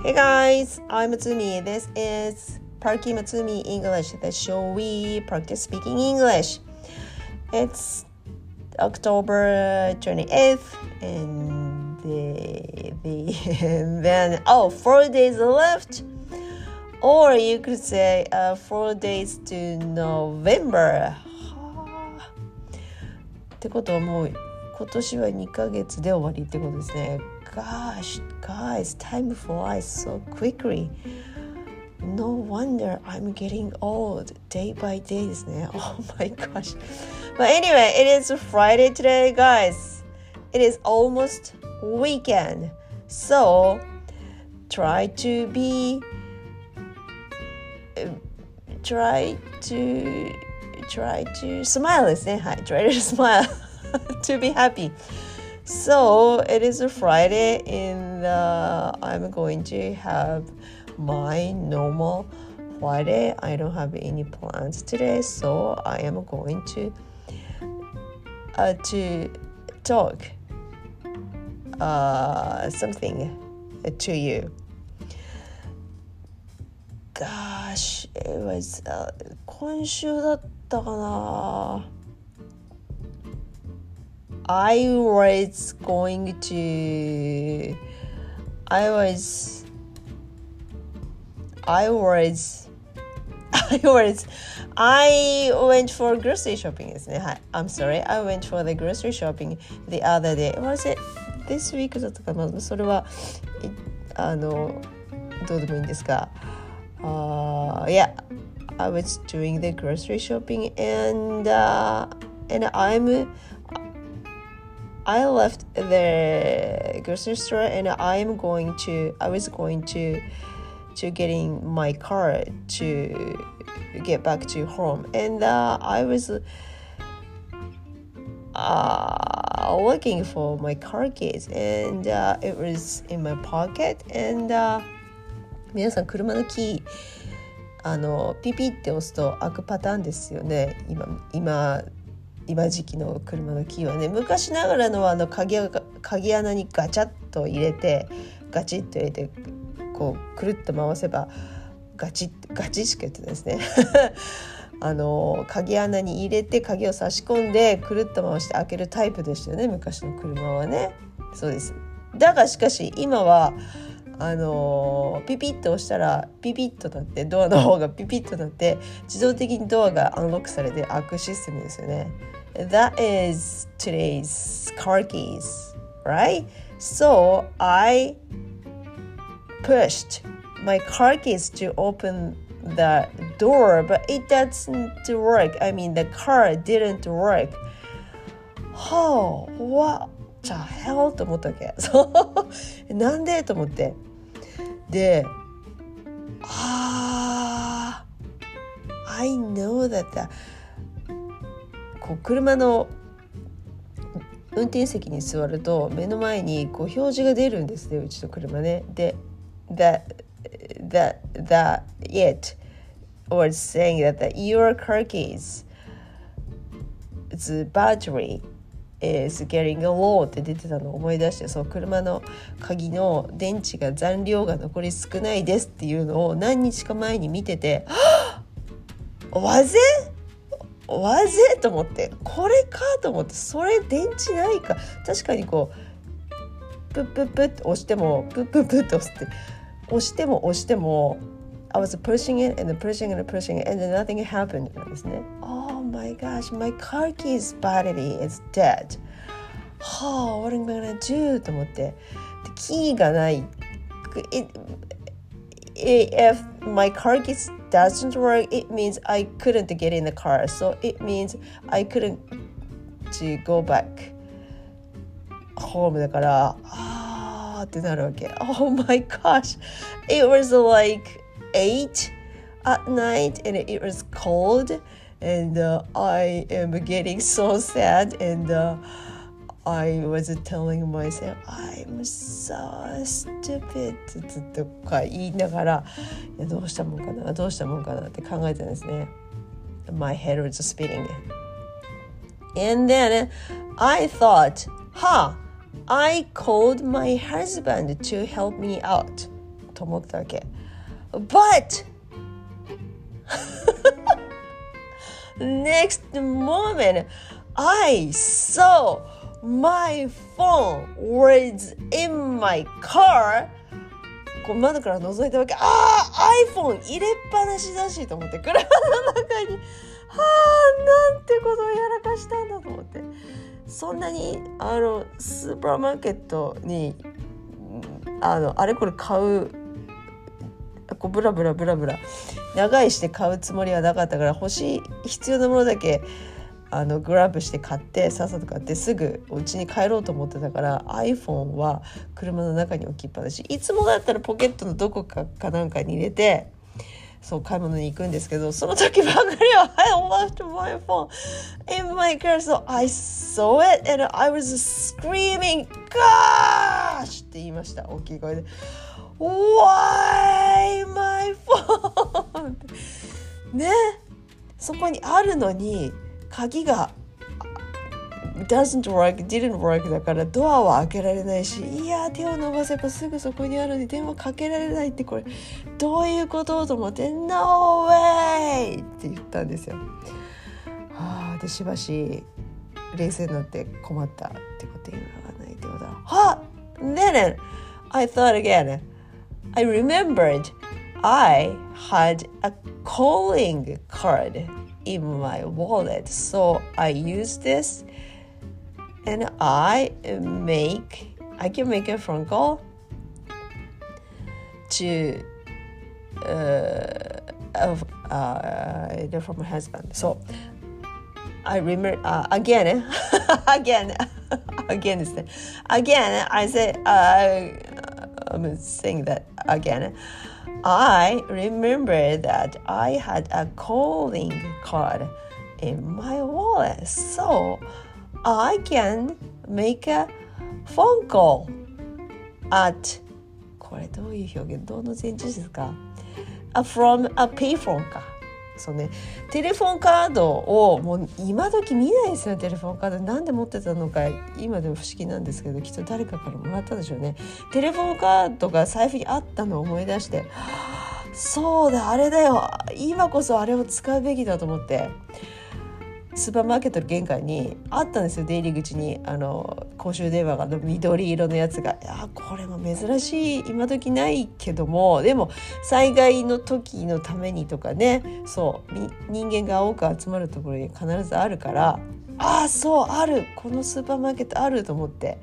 Hey guys, I'm Matsumi. This is Parky Matsumi English, the show we practice speaking English. It's October 28th, and the, the and then oh, four days left. Or you could say uh, four days to November. ってことはもう今年は2ヶ月で終わりってことですね。 Gosh, guys, time flies so quickly. No wonder I'm getting old day by day ですね。Oh my gosh. But anyway, it is Friday today, guys. It is almost weekend. So try to be try to try to smile ですね。はい。try to smile to be happy. So it is a Friday and uh, I'm going to have my normal Friday. I don't have any plans today, so I am going to uh, to talk uh, something to you. Gosh, it was、uh, 今週だったかな I was going to I was I was I was I went for grocery shopping ですね。はい。I'm sorry. I went for the grocery shopping the other day. Was it this week だったかなそれは、あの、どうでもいいんですが。Uh, yeah, I was doing the grocery shopping and uh, and I'm I left the grocery store and I'm going to I was going to to getting my car to get back to home and uh, I was uh, looking for my car keys and uh, it was in my pocket and uh, 皆さん車のキーあのピピって押すと開くパターンですよね今今 今時期の車のキーはね昔ながらのあの鍵鍵穴にガチャッと入れてガチッと入れてこうくるっと回せばガチッガチしか言ってないですね。あの鍵穴に入れて鍵を差し込んでくるっと回して開けるタイプでしたよね昔の車はね。そうです。だがしかし今はあのピピッと押したらピピッとなってドアの方がピピッとなって自動的にドアがアンロックされて開くシステムですよね。That is today's car keys, right? So I pushed my car keys to open the door, but it doesn't work. I mean, the car didn't work. Oh, what the hell? と思ったわけ。そうなんでと思って。で、ああ、I know that the こう車の運転席に座ると目の前にこう表示が出るんですねうちの車ね。で、that that that it was saying that, that your car keys the battery is getting low って出てたのを思い出してそう車の鍵の電池が残量が残り少ないですっていうのを何日か前に見てて「Was it? Was it?」と思ってこれかと思ってそれ電池ないか確かにこうプップップッって押してもプップップッって押すって押しても押しても I was pushing it and pushing and pushing it and then nothing happened なんですね。Oh my gosh, my car keys battery is dead. はあ、what am I gonna do? と思って。で、キーがない。It, if my car keys doesn't work, it means I couldn't get in the car. So it means I couldn't to go back home だから、あーってなるわけ。Oh my gosh. It was like 8 at night and it was cold and uh, I am getting so sad and uh, I was telling myself I'm so stupid とか言いながらいやどうしたもんかなどうしたもんかなって考えてたんですね My head was spinning and then I thought huh I called my husband to help me out と思ったわけ But next moment I saw my phone was in my car. こう窓から覗いたわけ。ああ iPhone 入れっぱなしだしと思って車の中に。はあなんてことをやらかしたんだと思って。そんなにあのスーパーマーケットにあのあれこれ買うこうブラブラブラブラ長いして買うつもりはなかったから欲しい必要なものだけあのグラブして買ってさっさと買ってすぐお家に帰ろうと思ってたから iPhone は車の中に置きっぱなし。いつもだったらポケットのどこかかなんかに入れてそう買い物に行くんですけどその時ばかりは I left my phone in my car. So I saw it and I was screaming gosh! って言いました。大きい声で。Why my phone? ね。そこにあるのに鍵が doesn't work, didn't work だからドアは開けられないしいや手を伸ばせばすぐそこにあるのに電話かけられないってこれどういうことと思って No way! って言ったんですよ。はあでしばし冷静になって困ったってこと言わないってことはは Then I thought again I remembered I had a calling card in my wallet. So I use this and I make I can make a phone call to uh, of uh, from my husband. So I remember uh, again, again, again again. I say uh, I'm saying that again. I remember that I had a calling card in my wallet, so I can make a phone call at これどういう表現どの前置詞ですか a from a payphone か そうね。テレフォンカードをもう今時見ないですよテレフォンカード。なんで持ってたのか。今でも不思議なんですけどきっと誰かからもらったでしょうね。テレフォンカードが財布にあったのを思い出してそうだあれだよ。今こそあれを使うべきだと思って。スーパーマーケットの玄関にあったんですよ。出入り口に。あの公衆電話が緑色のやつが。いやこれも珍しい。今時ないけども。でも災害の時のためにとかね。そう。人間が多く集まるところに必ずあるから。ああそうある。このスーパーマーケットあると思って。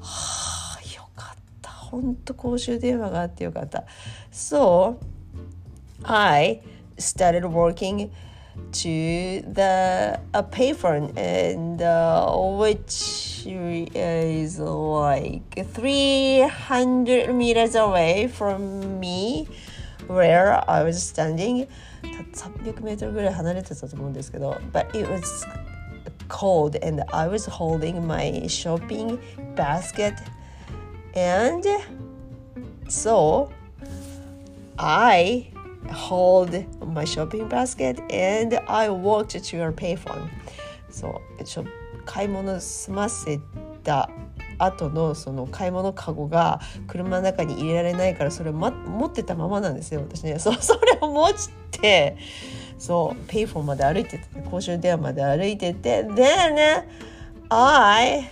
はあよかった。本当公衆電話があってよかった。So I started working to the a payphone and uh, which is like 300 meters away from me where I was standing 300メートルぐらい離れてたと思うんですけど but it was cold and I was holding my shopping basket and so I hold my shopping basket and I walked to your payphone そうちょ買い物済ませた後のその買い物かごが車の中に入れられないからそれを、ま、持ってたままなんですよ私ね。そうそれを持ってそうペイフォンまで歩いてて公衆電話まで歩いてて Then I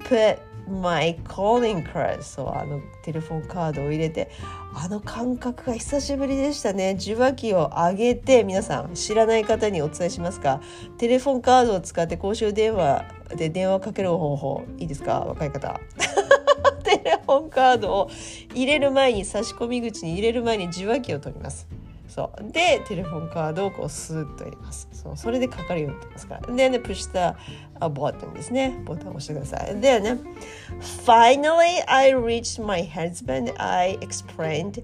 put my calling card そうあのテレフォンカードを入れてあの感覚が久しぶりでしたね。受話器を上げて皆さん知らない方にお伝えしますか？テレフォンカードを使って公衆電話で電話かける方法いいですか？若い方。テレフォンカードを入れる前に差し込み口に入れる前に受話器を取ります。そうでテレフォンカードをこうスーッと入れますそうそれでかかるようになってますからでねプッシュしたボタンですねボタンを押してくださいでね Finally I reached my husband I explained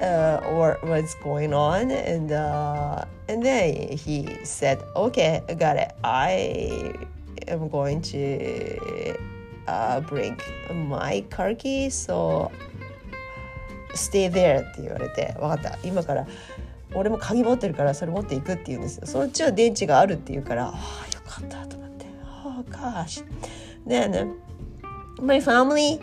uh, what was going on and uh, and then he said okay I got it I am going to uh, bring my car key so stay there って言われて分かった今から俺も鍵持ってるからそれ持っていくって言うんですよそっちは電池があるって言うからああよかったと思って oh gosh then my family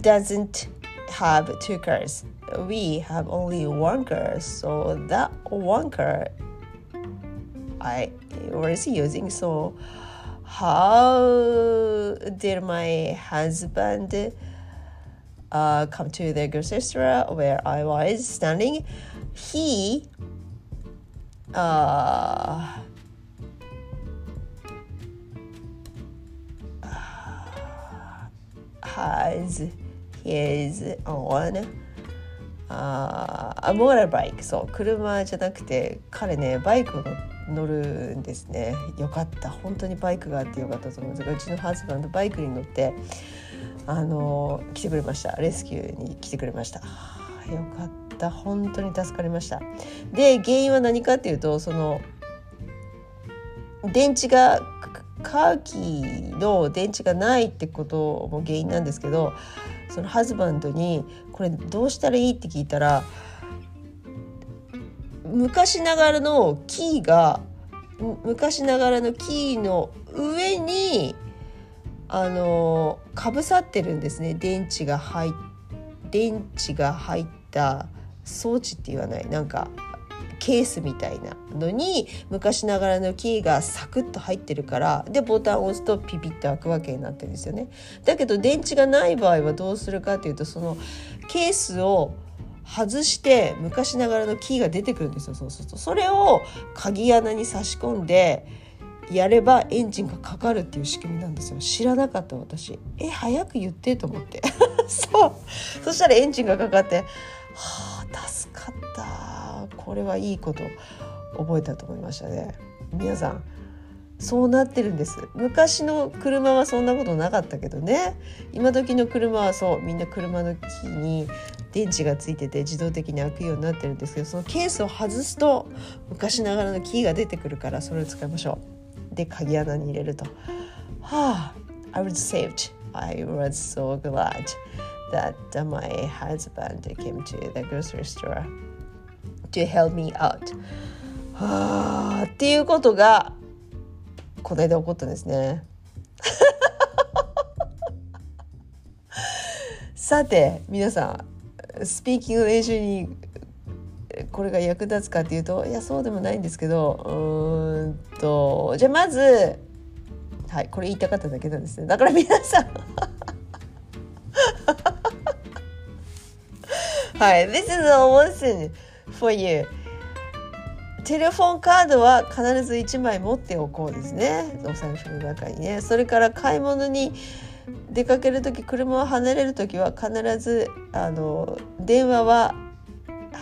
doesn't have two cars. We have only one car. So that one car I was using. So how did my husband uh, come to the grocery store where I was standing? He uh, has his own ああモーラルバイクそう車じゃなくて彼ねバイクを乗るんですね。よかった。本当にバイクがあってよかったと思うんですがうちのハズバンドバイクに乗ってあの来てくれました。レスキューに来てくれました。よかった。本当に助かりました。で原因は何かっていうとその電池がカーキの電池がないってことも原因なんですけどそのハズバンドにこれどうしたらいいって聞いたら昔ながらのキーが昔ながらのキーの上にあのかぶさってるんですね。電池が入電池が入った装置って言わない。なんかケースみたいなのに昔ながらのキーがサクッと入ってるからでボタンを押すとピピッと開くわけになってるんですよね。だけど電池がない場合はどうするかというとそのケースを外して昔ながらのキーが出てくるんですよ。そうするとそれを鍵穴に差し込んでやればエンジンがかかるっていう仕組みなんですよ。知らなかった私。え早く言ってと思って。そう。そしたらエンジンがかかってはあ助かった。これはいいこと覚えたと思いましたね。皆さんそうなってるんです。昔の車はそんなことなかったけどね。今時の車はそう。みんな車のキーに電池がついてて自動的に開くようになってるんですけどそのケースを外すと昔ながらのキーが出てくるからそれを使いましょう。で鍵穴に入れるとはあ I was saved I was so glad that my husband came to the grocery store to help me out はあっていうことがこの間起こったんですねさて皆さんスピーキングの練習にこれが役立つかっていうといやそうでもないんですけどうんとじゃあまずはいこれ言いたかっただけなんですね。だから皆さん。はい This is a lesson for you. テレフォンカードは必ず1枚持っておこうですね。お財布の中にね。それから買い物に出かける時車を離れる時は必ずあの電話は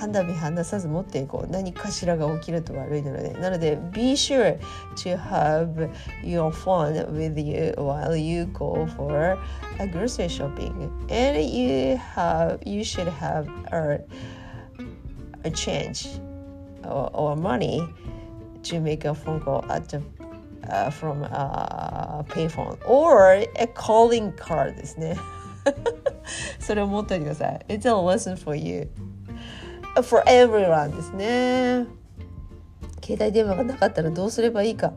肌身離さず持っていこう何かしらが起きると悪いのでなので Be sure to have your phone with you while you go for a grocery shopping and you have you should have a, a change or, or money to make a phone call at the uh, from a payphone or a calling card ですねそれを持っておいてください It's a lesson for you for everyone ですね。携帯電話がなかったらどうすればいいか。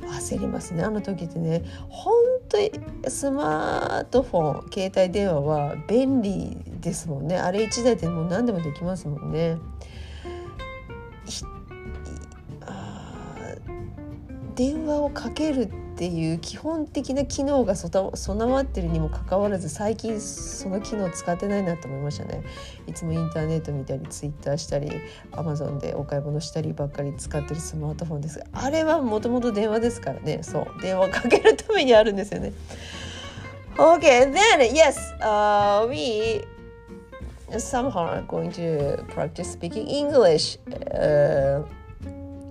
焦りますね。あの時ってね本当にスマートフォン携帯電話は便利ですもんね。あれ1台でも何でもできますもんね。電話をかけるっていう基本的な機能が備わってるにもかかわらず最近その機能使ってないなと思いましたね。いつもインターネット見たりツイッターしたりアマゾンでお買い物したりばっかり使ってるスマートフォンです。あれはもともと電話ですからね。そう。電話かけるためにあるんですよね。Okay, then yes, uh, we somehow are going to practice speaking English. Uh,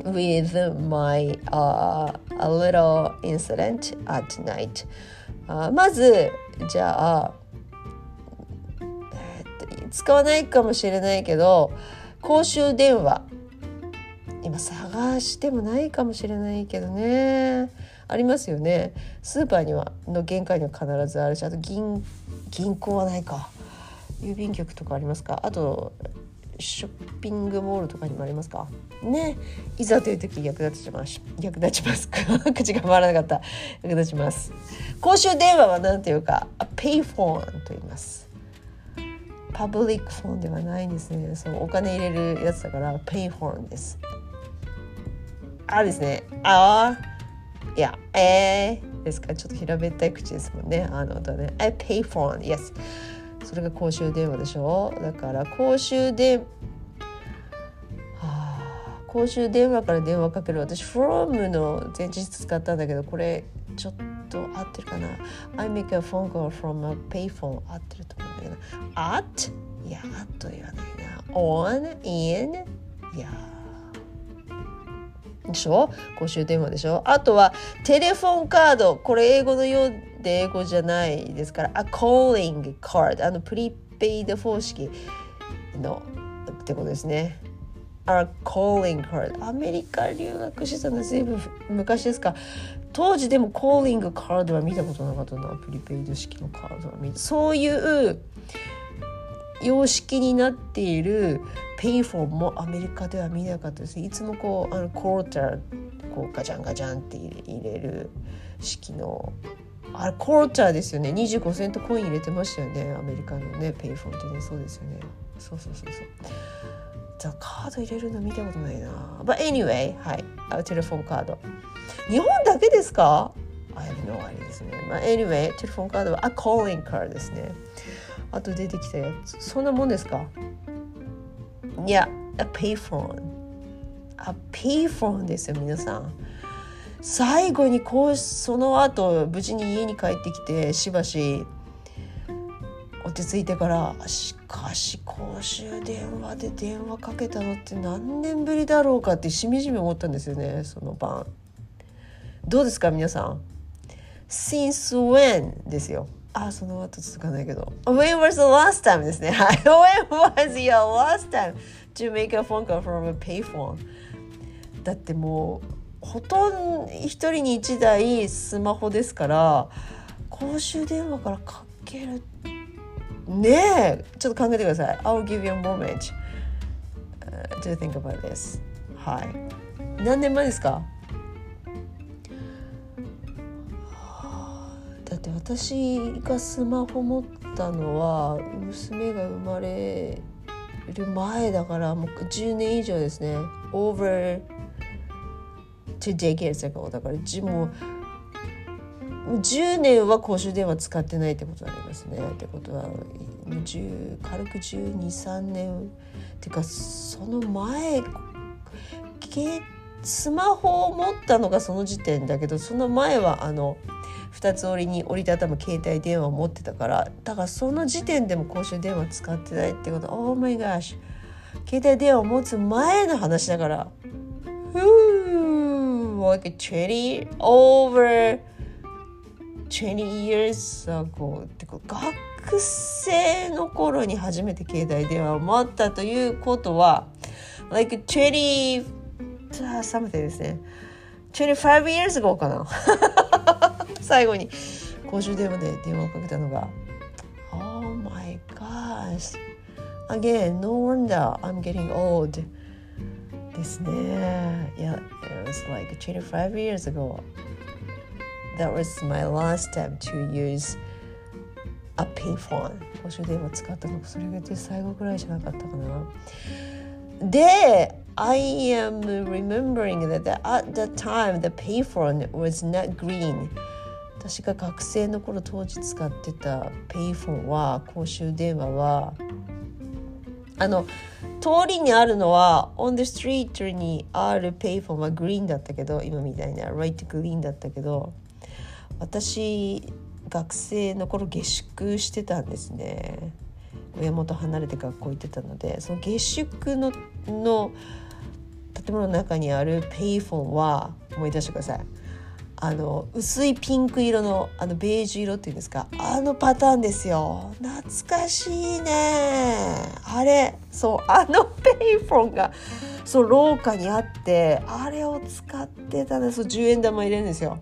with my uh, a little incident at night、uh, まずじゃあ、使わないかもしれないけど公衆電話。今探してもないかもしれないけどね。ありますよね。スーパーにはの玄関には必ずあるしあと銀銀行はないか。郵便局とかありますか？あとショッピングモールとかにもありますか？ね。いざという時役立ちます。役立ちます 口が回らなかった。役立ちます。公衆電話は何ていうかペイフォンと言います。パブリックフォンではないんですね。そうお金入れるやつだからペイフォンです。あですね。あいやえー、ですか。ちょっと平べったい口ですもんね。あのとね。I pay for yes それが公衆電話でしょ？だから公衆電公衆電話から電話かける。私 from の前日使ったんだけどこれちょっと合ってるかな？I make a phone call from a payphone 合ってると思うんだけど。at いや at と言わないな。On in いや。でしょ？公衆電話でしょ？あとはテレフォンカード。これ英語のようで英語じゃないですから。A calling card あのプリペイド方式のってことですね。A calling card アメリカ留学してたの随分昔ですか？当時でも calling card は見たことなかったな。プリペイド式のカードは見そういう様式になっているペイフォンもアメリカでは見なかったですいつもこうあのクォーターこうガチャンガチャンって入れる式のあれクォーターですよね25セントコイン入れてましたよねアメリカのねペイフォンってねそうですよねそうそうそうそうじゃあカード入れるの見たことないな。But anyway, はい。テレフォンカード。日本だけですか ?I have no idea ですね。まあ、anyway、テレフォンカードは a calling card ですね。あと出てきたやつ。そんなもんですか？いや、a payphone。a payphone ですよ、皆さん。最後にこうその後無事に家に帰ってきてしばし落ち着いてからしかし公衆電話で電話かけたのって何年ぶりだろうかってしみじみ思ったんですよねその晩どうですか皆さん？Since when ですよあその後続かないけど When was the last time ですねはい When was your last time to make a phone call from a payphone だってもうほとんど一人に一台スマホですから公衆電話からかけるねえちょっと考えてください I'll give you a moment、uh, to think about this はい何年前ですかって私がスマホ持ったのは娘が生まれる前だからもう10年以上ですね。Over two decades ago だからもう10年は公衆電話使ってないってことになりますね。ってことは軽く123年。っていうかその前スマホを持ったのがその時点だけどその前はあの2つ折りに折りたたむ携帯電話を持ってたからだからその時点でも公衆電話使ってないってこと Oh my gosh 携帯電話を持つ前の話だから like 20 over 20 years ago ってこと。学生の頃に初めて携帯電話を持ったということは like 20 something ですね25 years ago かな最後に公衆電話で電話をかけたのが Oh my gosh again no wonder I'm getting old ですね Yeah it was like 25 years ago that was my last time to use a payphone 公衆電話使ったのそれが最後くらいじゃなかったかなで I am remembering that at that time the payphone was not green. 私が学生の頃当時使ってたペイフォンは公衆電話はあの通りにあるのは on the street にあるペイフォンはグリーンだったけど今みたいな right green だったけど私学生の頃下宿してたんですね。親元離れて学校行ってたのでその下宿のの建物の中にあるペイフォンは思い出してください。あの薄いピンク色のあのベージュ色っていうんですか。あのパターンですよ。懐かしいね。あれそうあのペイフォンがそう廊下にあってあれを使ってたんです10円玉入れるんですよ。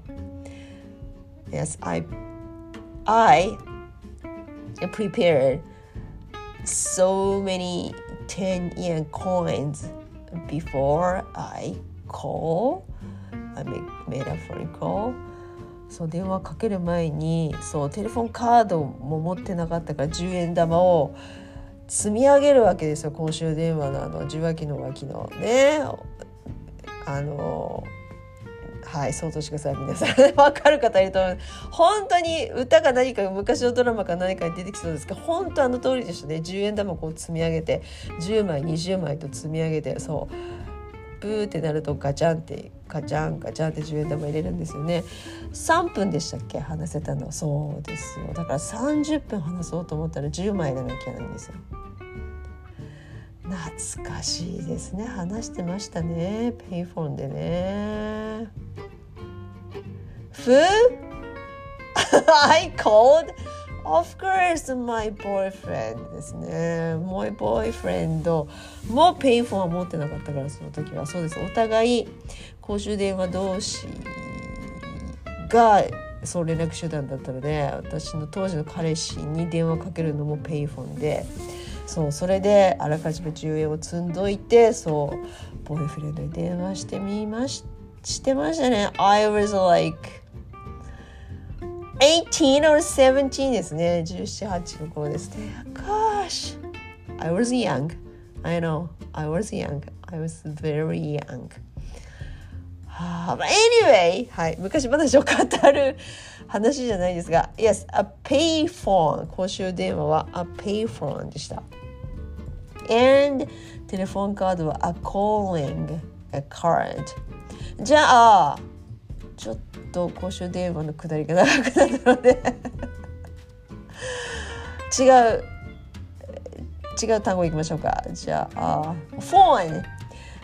Yes, I I prepared so many 10 yen coins before I call. I make, made a phone call. そう電話かける前にそうテレフォンカードも持ってなかったから10円玉を積み上げるわけですよ公衆電話のあの受話器の脇のねあのはい想像してください皆さん。分かる方いると思う本当に歌が何か昔のドラマか何かに出てきそうですけど本当あの通りでしたね。10円玉こう積み上げて10枚20枚と積み上げてそう。ブーってなるとガチャンってガチャンガチャンって10円玉入れるんですよね。3分でしたっけ？話せたの。そうですよ。だから30分話そうと思ったら10枚でなきゃなんですよ。懐かしいですね話してましたねペイフォンでね Fu? I called? Of course, my boyfriend ですね。my boyfriend もペイフォンは持ってなかったからその時はそうです。お互い公衆電話同士がそう連絡手段だったので私の当時の彼氏に電話かけるのもペイフォンでそうそれであらかじめ10円を積んどいてそうボーイフレンドに電話してみまししてましたね I was like 18 or 17ですね17、8の頃ですね Gosh I was young I know I was young I was very young But anyway はい昔話を語る話じゃないですが Yes a payphone 公衆電話は a payphone でした。And テレフォンカードは a calling a card じゃあちょっと公衆電話のくだりが長くなったので。違う。違う単語いきましょうか。じゃあフォン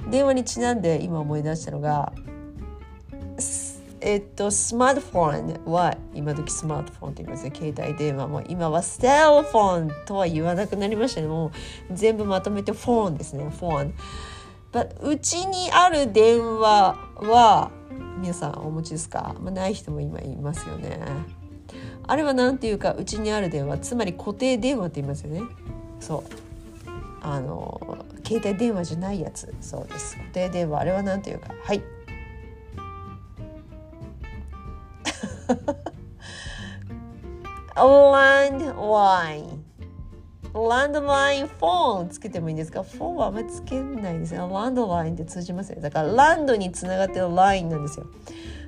電話にちなんで今思い出したのがえっとスマートフォンは今時スマートフォンって言いますね。携帯電話も。今はステルフォンとは言わなくなりましたね。もう全部まとめてフォンですね。フォン。うちにある電話は皆さんお持ちですか、まあ、ない人も今いますよね。あれは何ていうかうちにある電話つまり固定電話って言いますよね。そう。あの携帯電話じゃないやつ。そうです。固定電話。あれは何ていうか。はい。landline ランドラインフォンつけてもいいんですか？フォンはあんまりつけないですね。ランドラインって通じますね。だからランドにつながってるラインなんですよ。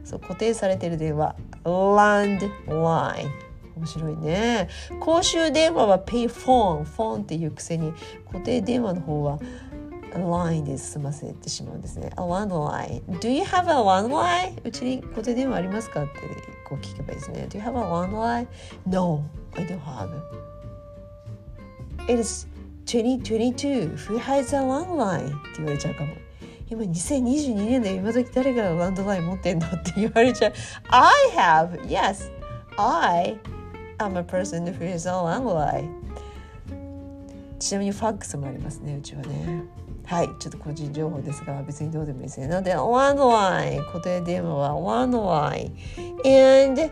そう固定されてる電話。ランドライン。面白いね。公衆電話はペイフォン。フォンっていうくせに固定電話の方は line で済ませてしまうんですね。A landline. Do you have a landline? うちに固定電話ありますかってこう聞けばいいですね。Do you have a landline? No, I don't have. It is 2022 Who has a landline? って言われちゃうかも。今2022年で今時誰がランドライン持ってんのって言われちゃう。I have! Yes! I am a person who has a landline. ちなみにファックスもありますね、うちはね。はい、ちょっと個人情報ですが、別にどうでもいいですね。なので、ランドライン、固定電話はランドライン。and a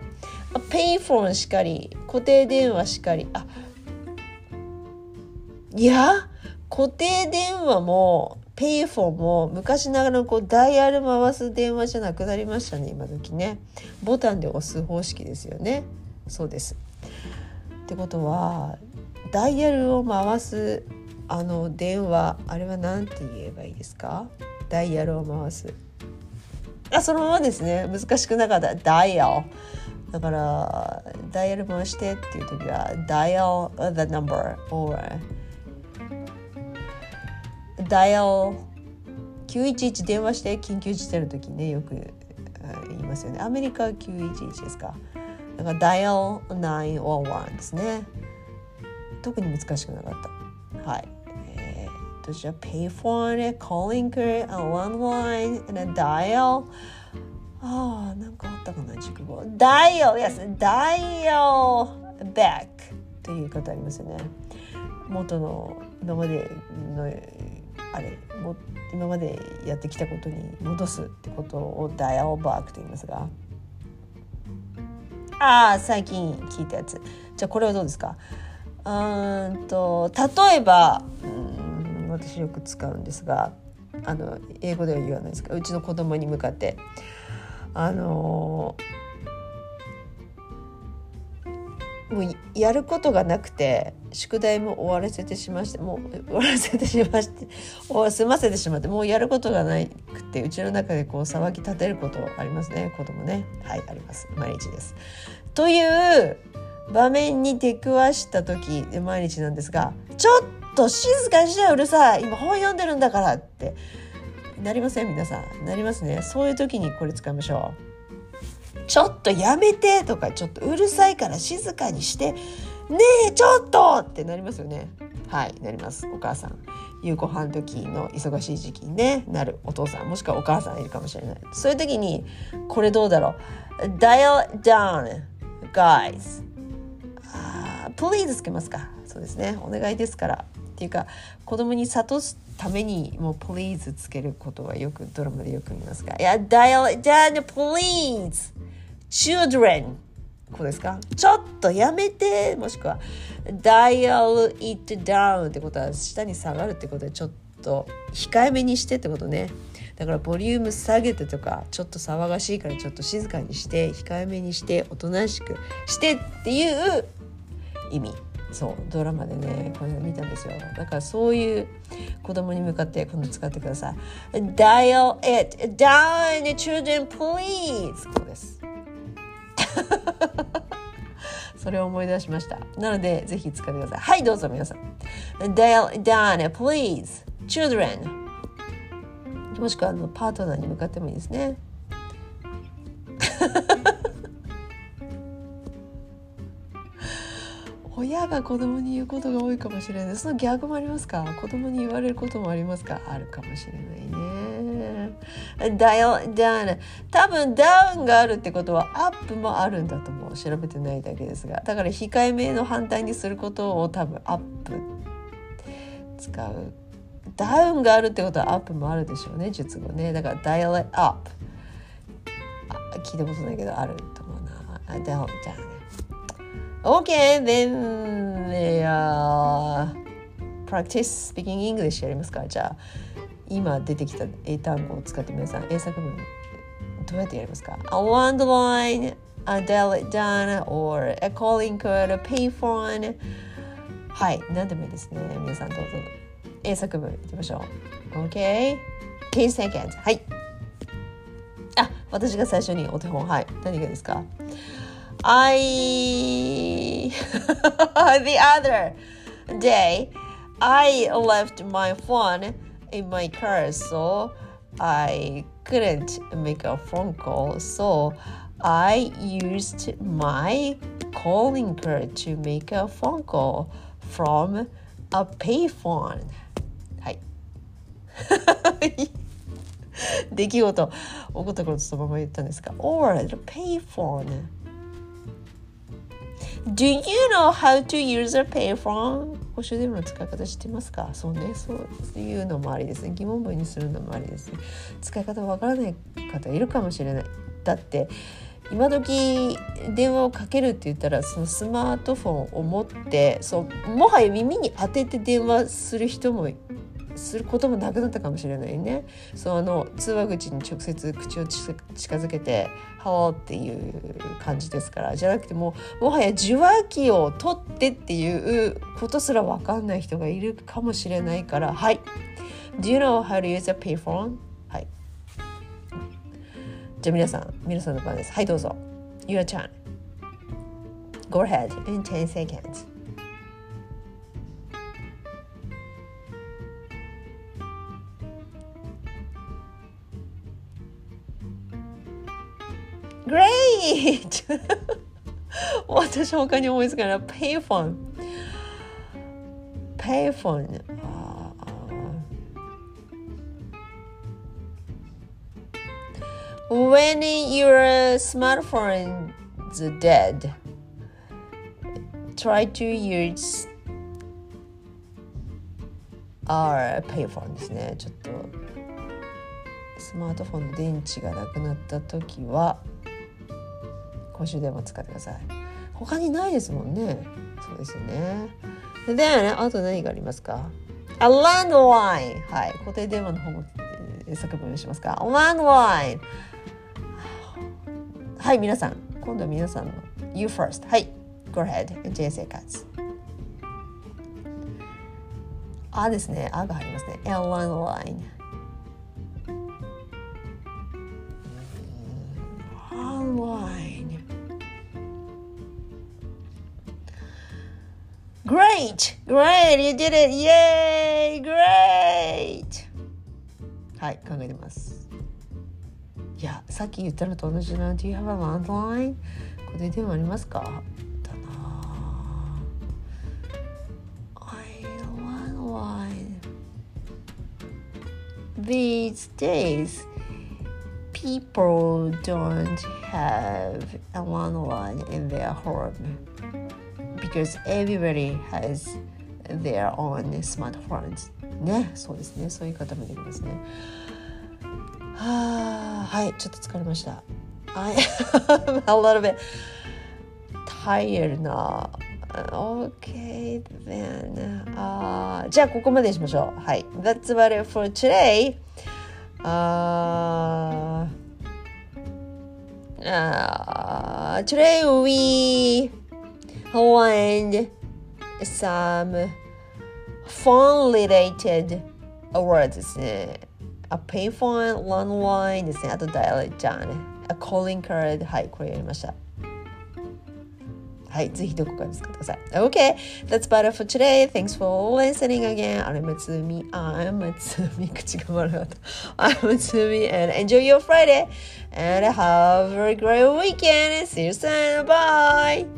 payphone しかり、固定電話しかり。あいや固定電話もペイフォンも昔ながらのこうダイヤル回す電話じゃなくなりましたね今時ねボタンで押す方式ですよねそうですってことはダイヤルを回すあの電話あれは何て言えばいいですか？ダイヤルを回す。あそのままですね。難しくなかった。ダイヤル。だからダイヤル回してっていう時はダイヤル the number or ダイヤル911電話して緊急事態の時ねよく言いますよね。アメリカは911ですか。だからダイヤル911ですね。特に難しくなかった。はい。えー、とじゃあ payphone calling a landline and a dial? ああなんかあったかな熟語ダイヤル yes ダイヤル back という言い方ありますよね。元の今までのあれも今までやってきたことに戻すってことをダイヤルバークと言いますが。ああ最近聞いたやつ。じゃあこれはどうですか？うんと例えばうん私よく使うんですがあの英語では言わないですかうちの子供に向かってあのもうやることがなくて宿題も終わらせてしましてもう終わらせてしまして 済ませてしまってもうやることがなくてうちの中でこう騒ぎ立てることありますね子供ねはいあります毎日です。という場面に出くわした時毎日なんですがちょっと静かにしてうるさい。今本読んでるんだからって。なりません皆さん。なりますね。そういう時にこれ使いましょう。ちょっとやめてとかちょっとうるさいから静かにして。ねえちょっとってなりますよね。はいなります。お母さん。夕ご飯時の忙しい時期にね。なるお父さん。もしくはお母さんいるかもしれない。そういう時にこれどうだろう。Dial down guys あ please つけますか。そうですね。お願いですから。っていうか子供に諭すためにもう please つけることはよくドラマでよく見ますがいや dial down please! children! こうですか？ちょっとやめてもしくは dial it down ってことは下に下がるってことでちょっと控えめにしてってことね。だからボリューム下げてとかちょっと騒がしいからちょっと静かにして控えめにしておとなしくしてっていう意味。そうドラマでねこれ見たんですよ。だからそういう子供に向かって今度使ってください。Dial it down children please! こうです。それを思い出しました。なのでぜひ使ってください。はいどうぞ皆さん。Dial it down please children. もしくはあのパートナーに向かってもいいですね。親が子供に言うことが多いかもしれない。その逆もありますか？子供に言われることもありますか？あるかもしれないね。ダイヤダウン多分ダウンがあるってことはアップもあるんだと思う調べてないだけですが。だから控えめの反対にすることを多分アップ使う。ダウンがあるってことはアップもあるでしょうね術語ね。だからダイヤルアップ聞いたことないけどあると思うな。ダウンダウン Okay, then uh, practice speaking English やりますかじゃあ今出てきた英単語を使って皆さん英作文どうやってやりますか A one line, a dial it down, or a calling code, a payphone はい何でもいいですね皆さんどうぞ英作文いきましょう OK? 10 seconds はいあ私が最初にお手本はい何がですか I the other day I left my phone in my car so I couldn't make a phone call so I used my calling card to make a phone call from a payphone はい出来事起こったことそのまま言ったんですか or the payphone Do you know how to use a payphone? 公衆電話の使い方知ってますか？そうね、そういうのもありですね。疑問文にするのもありですね。使い方わからない方いるかもしれない。だって今時電話をかけるって言ったらそのスマートフォンを持ってそうもはや耳に当てて電話する人もすることもなくなったかもしれないね。そうあの通話口に直接口を近づけて「ハロー」っていう感じですからじゃなくてももはや受話器を取ってっていうことすら分かんない人がいるかもしれないからはい。Do you know how to use a payphone? はい。じゃあ皆さん皆さんの番です。はいどうぞ。Your turn. Go ahead in 10 seconds. Page 私他に思いつかない。Payphone。Payphone。When your smartphone is dead, try to use our payphone ですね。ちょっとスマートフォンの電池がなくなった時は公衆電話使ってください。他にないですもんね。そうですよね。でねあと何がありますか？A landline はい。固定電話の方も、えー、作文しますか？A landline はい皆さん。今度は皆さんの。You first はい。Go ahead. 人生活。あですね。あが入りますね。Airline line. Online. Great! Great! You did it! Yay! Great! はい、考えてます。いや、さっき言ったのと同じな。Do you have a landline? これ電話ありますかだな。I landline. These days, people don't have a landline in their home because everybody has their own smartphones. ね、そうですね。そういう方もできますね。は、はい、ちょっと疲れました。I am a little bit tired now. Okay, then. あーじゃあ、ここまでしましょう。はい。That's about it for today. あーあー today we learned some phone related words ですね。a payphone, landline ですね。あと dial じゃあね。a calling card はい、これやりました。はい、ぜひどこかで使ってください。Okay, that's about it for today. Thanks for listening again. I'm Matsumi. I'm Matsumi. 口が回らなかった。I'm Matsumi and enjoy your Friday and have a great weekend. See you soon. Bye.